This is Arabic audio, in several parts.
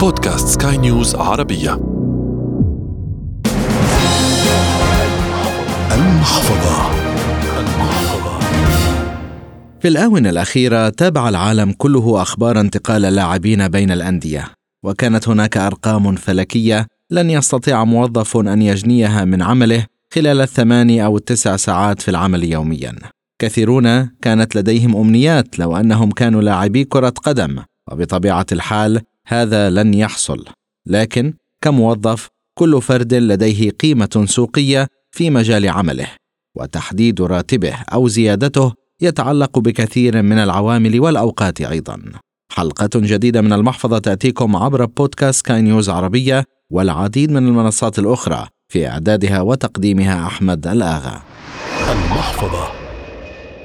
بودكاست سكاي نيوز عربية. المحفظة. في الآونة الأخيرة تابع العالم كله أخبار انتقال اللاعبين بين الأندية وكانت هناك أرقام فلكية لن يستطيع موظف أن يجنيها من عمله خلال الثماني أو التسع ساعات في العمل يوميا. كثيرون كانت لديهم أمنيات لو أنهم كانوا لاعبي كرة قدم وبطبيعة الحال هذا لن يحصل. لكن كموظف كل فرد لديه قيمة سوقية في مجال عمله وتحديد راتبه أو زيادته يتعلق بكثير من العوامل والأوقات أيضا. حلقة جديدة من المحفظة تأتيكم عبر بودكاست كاي نيوز عربية والعديد من المنصات الأخرى في إعدادها وتقديمها أحمد الآغا. المحفظة.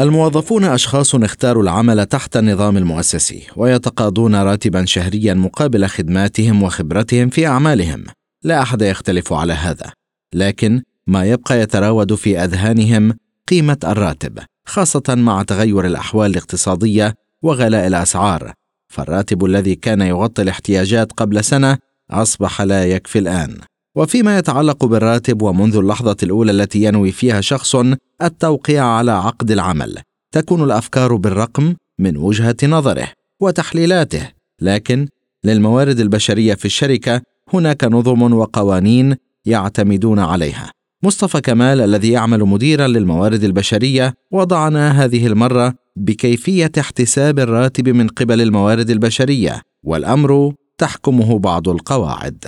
الموظفون أشخاص اختاروا العمل تحت النظام المؤسسي ويتقاضون راتبا شهريا مقابل خدماتهم وخبرتهم في أعمالهم. لا أحد يختلف على هذا. لكن ما يبقى يتراود في أذهانهم قيمة الراتب خاصة مع تغير الأحوال الاقتصادية وغلاء الأسعار. فالراتب الذي كان يغطي الاحتياجات قبل سنة أصبح لا يكفي الآن. وفيما يتعلق بالراتب ومنذ اللحظة الأولى التي ينوي فيها شخص التوقيع على عقد العمل. تكون الأفكار بالرقم من وجهة نظره وتحليلاته. لكن للموارد البشرية في الشركة هناك نظم وقوانين يعتمدون عليها. مصطفى كمال الذي يعمل مديرا للموارد البشرية وضعنا هذه المرة بكيفية احتساب الراتب من قبل الموارد البشرية والأمر تحكمه بعض القواعد.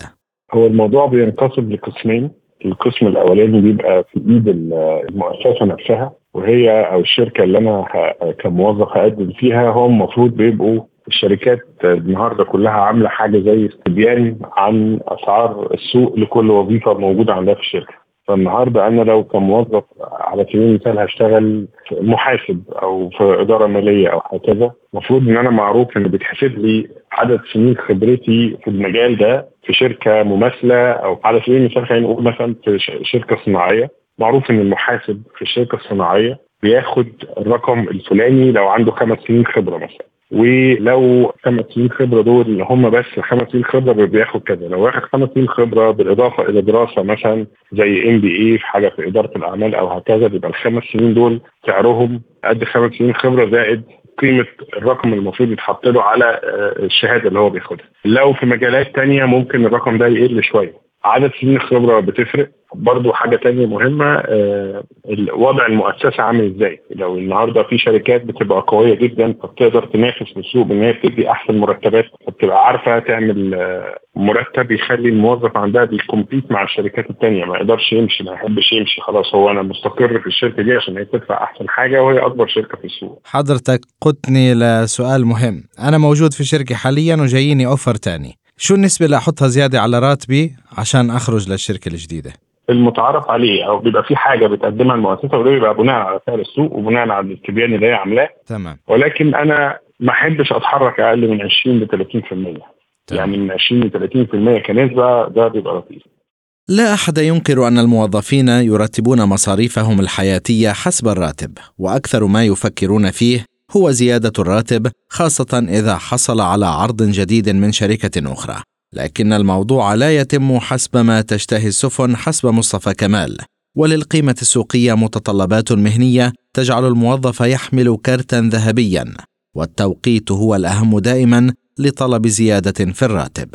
هو الموضوع بينقسم لقسمين. القسم الأولاني بيبقى في إيد المؤسسة نفسها وهي أو الشركة اللي أنا كموظف هقدم فيها هم المفروض بيبقوا الشركات النهارده كلها عاملة حاجة زي استبيان عن أسعار السوق لكل وظيفة موجودة عندها في الشركة. فالنهارده أنا لو كموظف على سبيل المثال هشتغل محاسب أو في إدارة مالية أو هكذا المفروض إن أنا معروف ان بيتحسب لي عدد سنين خبرتي في المجال ده في شركة مماثلة أو على سبيل المثال خلينا نقول مثلا في شركة صناعية. معروف إن المحاسب في الشركة الصناعيه بياخد الرقم الفلاني لو عنده خمس سنين خبرة مثلا. ولو خمس سنين خبرة دول اللي هم بس خمس سنين خبرة بياخد كذا. لو واخد خمس سنين خبرة بالإضافة إلى دراسة مثلا زي ام بي اي في حاجة في إدارة الأعمال أو هكذا بيبقى الخمس سنين دول سعرهم قد خمس سنين خبرة زائد قيمة الرقم المفروض يتحط له على آه، الشهادة اللي هو بياخدها. لو في مجالات تانية ممكن الرقم ده يقل شوية. عدد سنين الخبره بتفرق. برضو حاجة تانية مهمة آه، وضع المؤسسة عامل إزاي؟ لو النهارده في شركات بتبقى قوية جدا فبتقدر تنافس السوق بإن هي بتدي أحسن مرتبات فبتبقى عارفة تعمل آه، مرتب يخلي الموظف عندها بيكمبيت مع الشركات التانية ما يقدرش يمشي ما يحبش يمشي خلاص هو أنا مستقر في الشركة دي عشان هي بتدفع أحسن حاجة وهي أكبر شركة في السوق. حضرتك قدتني لسؤال مهم. أنا موجود في شركة حاليا وجاييني أوفر تاني. شو النسبة اللي أحطها زيادة على راتبي عشان أخرج للشركة الجديدة؟ المتعارف عليه أو بيبقى في حاجة بتقدمها المؤسسة وده بيبقى بناء على سعر السوق وبناء على الاستبيان اللي هي عاملاه. تمام. ولكن أنا ما أحبش أتحرك أقل من 20 ل 30% تمام. يعني من 20 ل 30% كنسبة ده بيبقى لطيف. لا أحد ينكر أن الموظفين يرتبون مصاريفهم الحياتية حسب الراتب وأكثر ما يفكرون فيه هو زيادة الراتب خاصة إذا حصل على عرض جديد من شركة أخرى. لكن الموضوع لا يتم حسب ما تشتهي السفن حسب مصطفى كمال. وللقيمة السوقية متطلبات مهنية تجعل الموظف يحمل كرتا ذهبيا والتوقيت هو الأهم دائما لطلب زيادة في الراتب.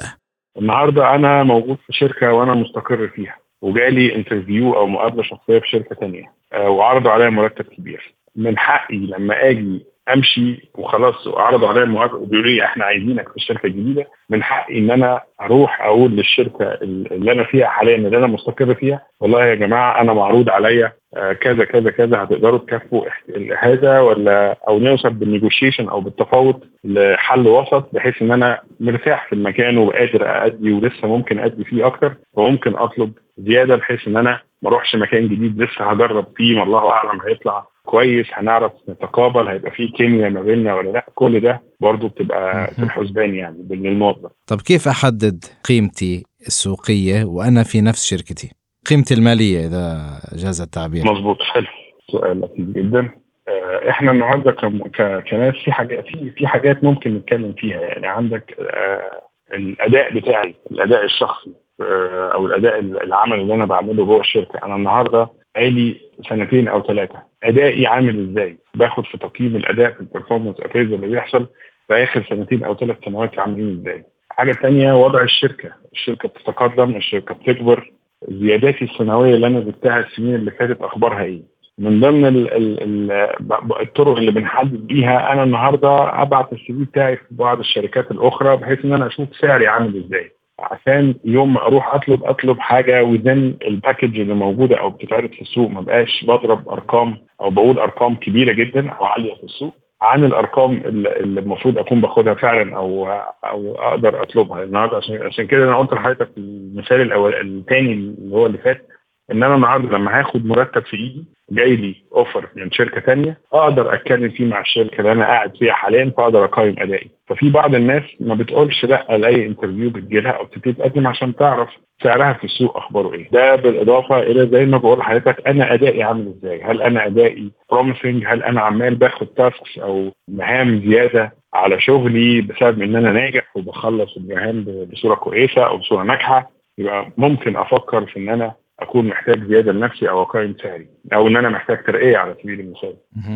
النهارده أنا موجود في شركة وأنا مستقر فيها وجالي interview أو مقابلة شخصية في شركة تانية آه، وعرضوا عليا مرتب كبير. من حقي لما آجي أمشي وخلاص عرضوا عليا المقابله وبيقولوا لي إحنا عايزينك في الشركة الجديدة من حقي إن أنا أروح أقول للشركة اللي أنا فيها حاليا اللي أنا مستقر فيها والله يا جماعة أنا معروض عليا آه، كذا كذا كذا هتقدروا تكافئوا إح- هذا ولا؟ أو نوصل بالنيجوشيشن أو بالتفاوض لحل وسط بحيث إن أنا مرتاح في المكان وقادر ادي ولسه ممكن أدي فيه أكتر وممكن أطلب زيادة بحيث إن أنا ما أروحش مكان جديد لسه هجرب فيه ما الله أعلم هيطلع كويس هنعرف نتقابل هيبقى فيه كيمياء ما بيننا ولا لأ؟ كل ده برضه بتبقى في الحسبان يعني بين الموظف طب كيف أحدد قيمتي السوقية وأنا في نفس شركتي؟ قيمتي المالية إذا جاز التعبير. مظبوط حلو. سؤال لطيف جدا. آه، إحنا النهارده كناس في حاجات في في حاجات ممكن نتكلم فيها. يعني عندك آه، الأداء بتاعي الأداء الشخصي آه، أو الأداء العمل اللي أنا بعمله جوه الشركة. أنا النهارده بقالي سنتين أو ثلاثة أدائي عامل إزاي؟ باخد في تقييم الأداء في البرفورمانس ابريزل اللي بيحصل في آخر سنتين أو ثلاث سنوات عاملين إزاي. حاجة ثانية وضع الشركة. الشركة بتتقدم الشركة بتكبر. زياداتي السنوية اللي أنا زدتها السنين اللي فاتت أخبارها إيه؟ من ضمن ال ال ال الطرق اللي بنحدد بيها أنا النهارده أبعت ال CV بتاعي في بعض الشركات الأخرى بحيث إن أنا أشوف سعري عامل إزاي. عشان يوم ما أروح اطلب اطلب حاجة within ال package اللي موجودة أو بتتعرض في السوق. ما بقاش بضرب أرقام أو بقول أرقام كبيرة جدا أو عالية في السوق عن الأرقام اللي المفروض أكون باخدها فعلا أو أو أقدر أطلبها. النهارده عشان عشان كده أنا قلت لحضرتك المثال الأول الثاني اللي هو اللي فات. إن أنا النهارده لما هاخد مرتب في إيدي جاي لي offer من شركة ثانية أقدر أتكلم فيه مع الشركة اللي أنا قاعد فيها حاليا فأقدر أقيم أدائي. ففي بعض الناس ما بتقولش لأ لأي interview بتجيلها أو بتبتدي تقدم عشان تعرف سعرها في السوق أخباره إيه. ده بالإضافة إلى زي ما بقول لحضرتك أنا أدائي عامل إزاي؟ هل أنا أدائي promising هل أنا عمال باخد tasks أو مهام زيادة على شغلي بسبب إن أنا ناجح وبخلص المهام بصورة كويسة أو بصورة ناجحة؟ يبقى ممكن أفكر في إن أنا أكون محتاج زيادة لنفسي أو أقيم سعري أو إن أنا محتاج ترقية على سبيل المثال.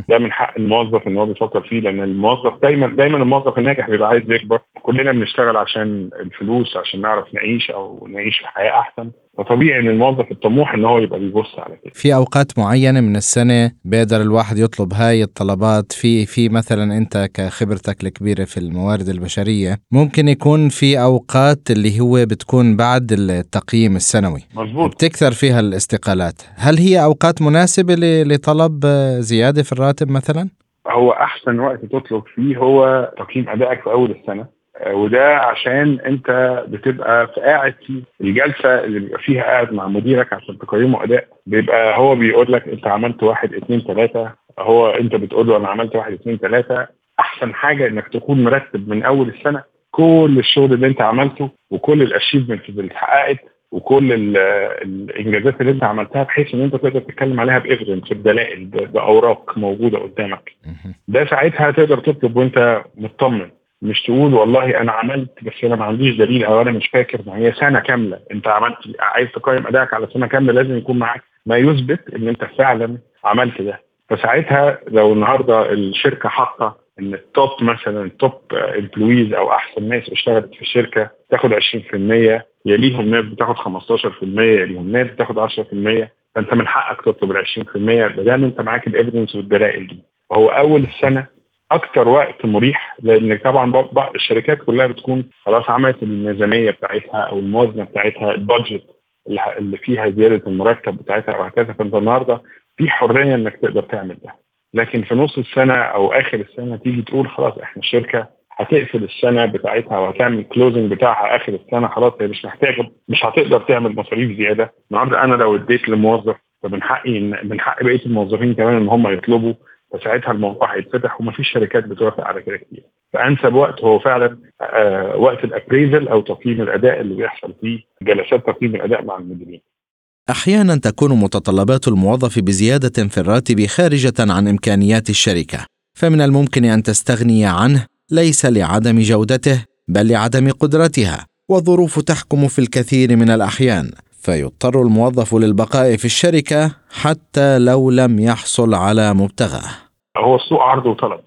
ده من حق الموظف إن هو بيفكر فيه لأن الموظف دايما دايما الموظف الناجح بيبقى عايز يكبر. كلنا بنشتغل عشان الفلوس عشان نعرف نعيش أو نعيش في حياة أحسن. فطبيعي ان الموظف الطموح إن هو يبقى بيبص على كده. في أوقات معينة من السنة بيقدر الواحد يطلب هاي الطلبات؟ في في مثلا أنت كخبرتك الكبيرة في الموارد البشرية ممكن يكون في أوقات اللي هو بتكون بعد التقييم السنوي. مظبوط. بتكثر فيها الاستقالات. هل هي أوقات مناسبة لطلب زيادة في الراتب مثلا؟ هو أحسن وقت تطلب فيه هو تقييم أدائك في أول السنة. وده عشان انت بتبقى في قاعد في الجلسة اللي بيبقى فيها قاعد مع مديرك عشان تقيمه أداء بيبقى هو بيقول لك انت عملت واحد اثنين ثلاثة هو انت بتقول له أنا عملت واحد اثنين ثلاثة أحسن حاجة إنك تكون مرتب من أول السنة كل الشغل اللي انت عملته وكل الأشيفمنت اللي اتحققت وكل الإنجازات اللي انت عملتها بحيث إن انت تقدر تتكلم عليها ب evidence بدلائل بأوراق موجودة قدامك. ده ساعتها تقدر تطلب وانت مطمن. مش تقول والله أنا عملت بس أنا ما عنديش دليل أو أنا مش فاكر ما هي سنة كاملة. أنت عملت عايز تقيم أدائك على سنة كاملة لازم يكون معاك ما يثبت إن أنت فعلا عملت ده. فساعتها لو النهارده الشركة حاطة إن ال top مثلا ال top employees أو أحسن ناس اشتغلت في الشركة تاخد 20% يليهم ناس بتاخد 15% يليهم ناس بتاخد 10% فأنت من حقك تطلب ال 20% ما دام أنت معاك ال evidence والدلائل دي. وهو أول السنة أكتر وقت مريح لأن طبعا بعض الشركات كلها بتكون خلاص عملت الميزانية بتاعتها أو الموازنة بتاعتها ال budget اللي فيها زيادة المرتب بتاعتها وهكذا فأنت النهارده في حرية إنك تقدر تعمل ده. لكن في نص السنة أو آخر السنة تيجي تقول خلاص إحنا الشركة هتقفل السنة بتاعتها وهتعمل closing بتاعها آخر السنة خلاص هي مش محتاجة مش هتقدر تعمل مصاريف زيادة. النهارده أنا لو اديت لموظف فمن حقي من حق بقية الموظفين كمان إن هم يطلبوا فساعتها الموضوع هيتفتح ومفيش شركات بتوافق على كده كتير. فأنسب وقت هو فعلا آه وقت الابريزل أو تقييم الأداء اللي بيحصل فيه جلسات تقييم الأداء مع المديرين. أحيانا تكون متطلبات الموظف بزيادة في الراتب خارجة عن إمكانيات الشركة فمن الممكن أن تستغني عنه ليس لعدم جودته بل لعدم قدرتها والظروف تحكم في الكثير من الأحيان. فيضطر الموظف للبقاء في الشركة حتى لو لم يحصل على مبتغاه. هو السوق عرض وطلب.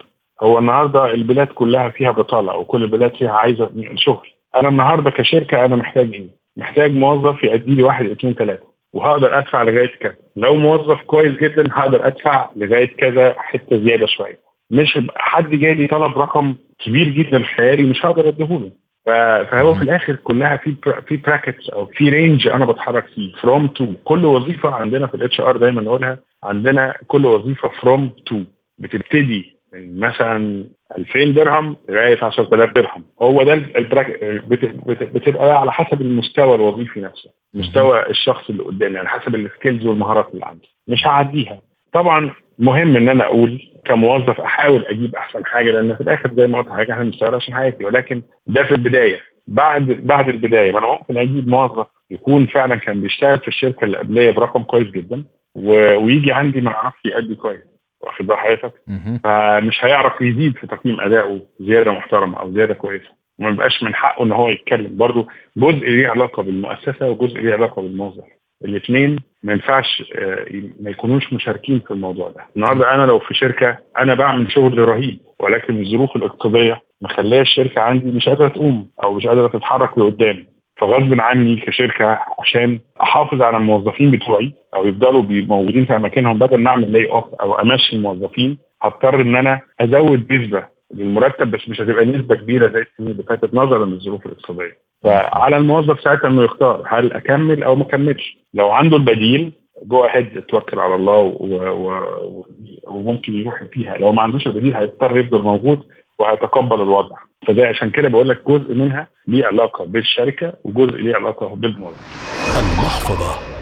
هو النهارده البلاد كلها فيها بطالة وكل البلاد فيها عايزة شغل. أنا النهارده كشركة أنا محتاج إيه؟ محتاج موظف يأدي لي واحد اثنين ثلاثة وهقدر أدفع لغاية كذا. لو موظف كويس جدا هقدر أدفع لغاية كذا حتة زيادة شوية. مش حد جالي طلب رقم كبير جدا خيالي مش هقدر أديهوله. فهو في الآخر كلها في في brackets أو في range أنا بتحرك فيه. from to كل وظيفة عندنا في ال HR دايما نقولها عندنا كل وظيفة from to بتبتدي من مثلا 2000 درهم لغاية 10000 درهم. هو ده بتبقى على حسب المستوى الوظيفي نفسه. مستوى الشخص اللي قدامي على حسب ال skills والمهارات اللي عندي. مش هعديها. طبعا مهم إن أنا أقول كموظف أحاول أجيب أحسن حاجة لأن في الآخر زي ما قلت حاجة إحنا بنشتغل عشان حياتي ولكن ده في البداية. بعد بعد البداية ما أنا ممكن أجيب موظف يكون فعلا كان بيشتغل في الشركة اللي قبلية برقم كويس جدا ويجي عندي ما يعرفش يأدي كويس واخد بال حضرتك؟ فمش هيعرف يزيد في تقييم أدائه زيادة محترمة أو زيادة كويسة. وما بيبقاش من حقه إن هو يتكلم. برضه جزء ليه علاقة بالمؤسسة وجزء ليه علاقة بالموظف. الاثنين ما ينفعش آه، ما يكونوش مشاركين في الموضوع ده. النهارده أنا لو في شركة أنا بعمل شغل رهيب ولكن الظروف الاقتصادية مخليه الشركة عندي مش قادرة تقوم أو مش قادرة تتحرك لقدام. فغصب عني كشركة عشان أحافظ على الموظفين بتوعي أو يفضلوا موجودين في أماكنهم بدل ما أعمل lay off أو أمشي الموظفين هضطر إن أنا أزود نسبة للمرتب بس مش هتبقى نسبة كبيرة زي السنين اللي فاتت نظرا للظروف الاقتصادية. فعلى الموظف ساعتها إنه يختار هل أكمل أو ما أكملش. لو عنده البديل go ahead توكل على الله و... و... وممكن يروح فيها. لو ما عندوش البديل هيضطر يفضل موجود وهيتقبل الوضع. فده عشان كده بقول لك جزء منها ليه علاقة بالشركة وجزء ليه علاقة بالموظف. المحفظة.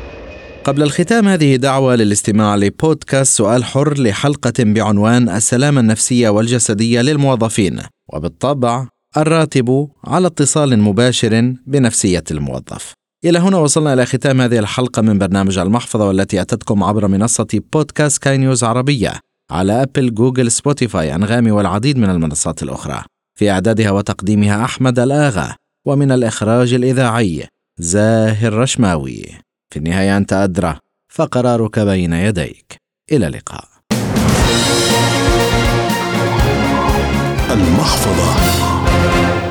قبل الختام هذه دعوة للاستماع لبودكاست سؤال حر لحلقة بعنوان السلامة النفسية والجسدية للموظفين. وبالطبع الراتب على اتصال مباشر بنفسية الموظف. إلى هنا وصلنا إلى ختام هذه الحلقة من برنامج المحفظة والتي أتتكم عبر منصة بودكاست كاي نيوز عربية على أبل جوجل سبوتيفاي أنغامي والعديد من المنصات الأخرى. في إعدادها وتقديمها أحمد الآغا ومن الإخراج الإذاعي زاهر رشماوي. في النهاية أنت أدرى فقرارك بين يديك. إلى اللقاء. المحفظة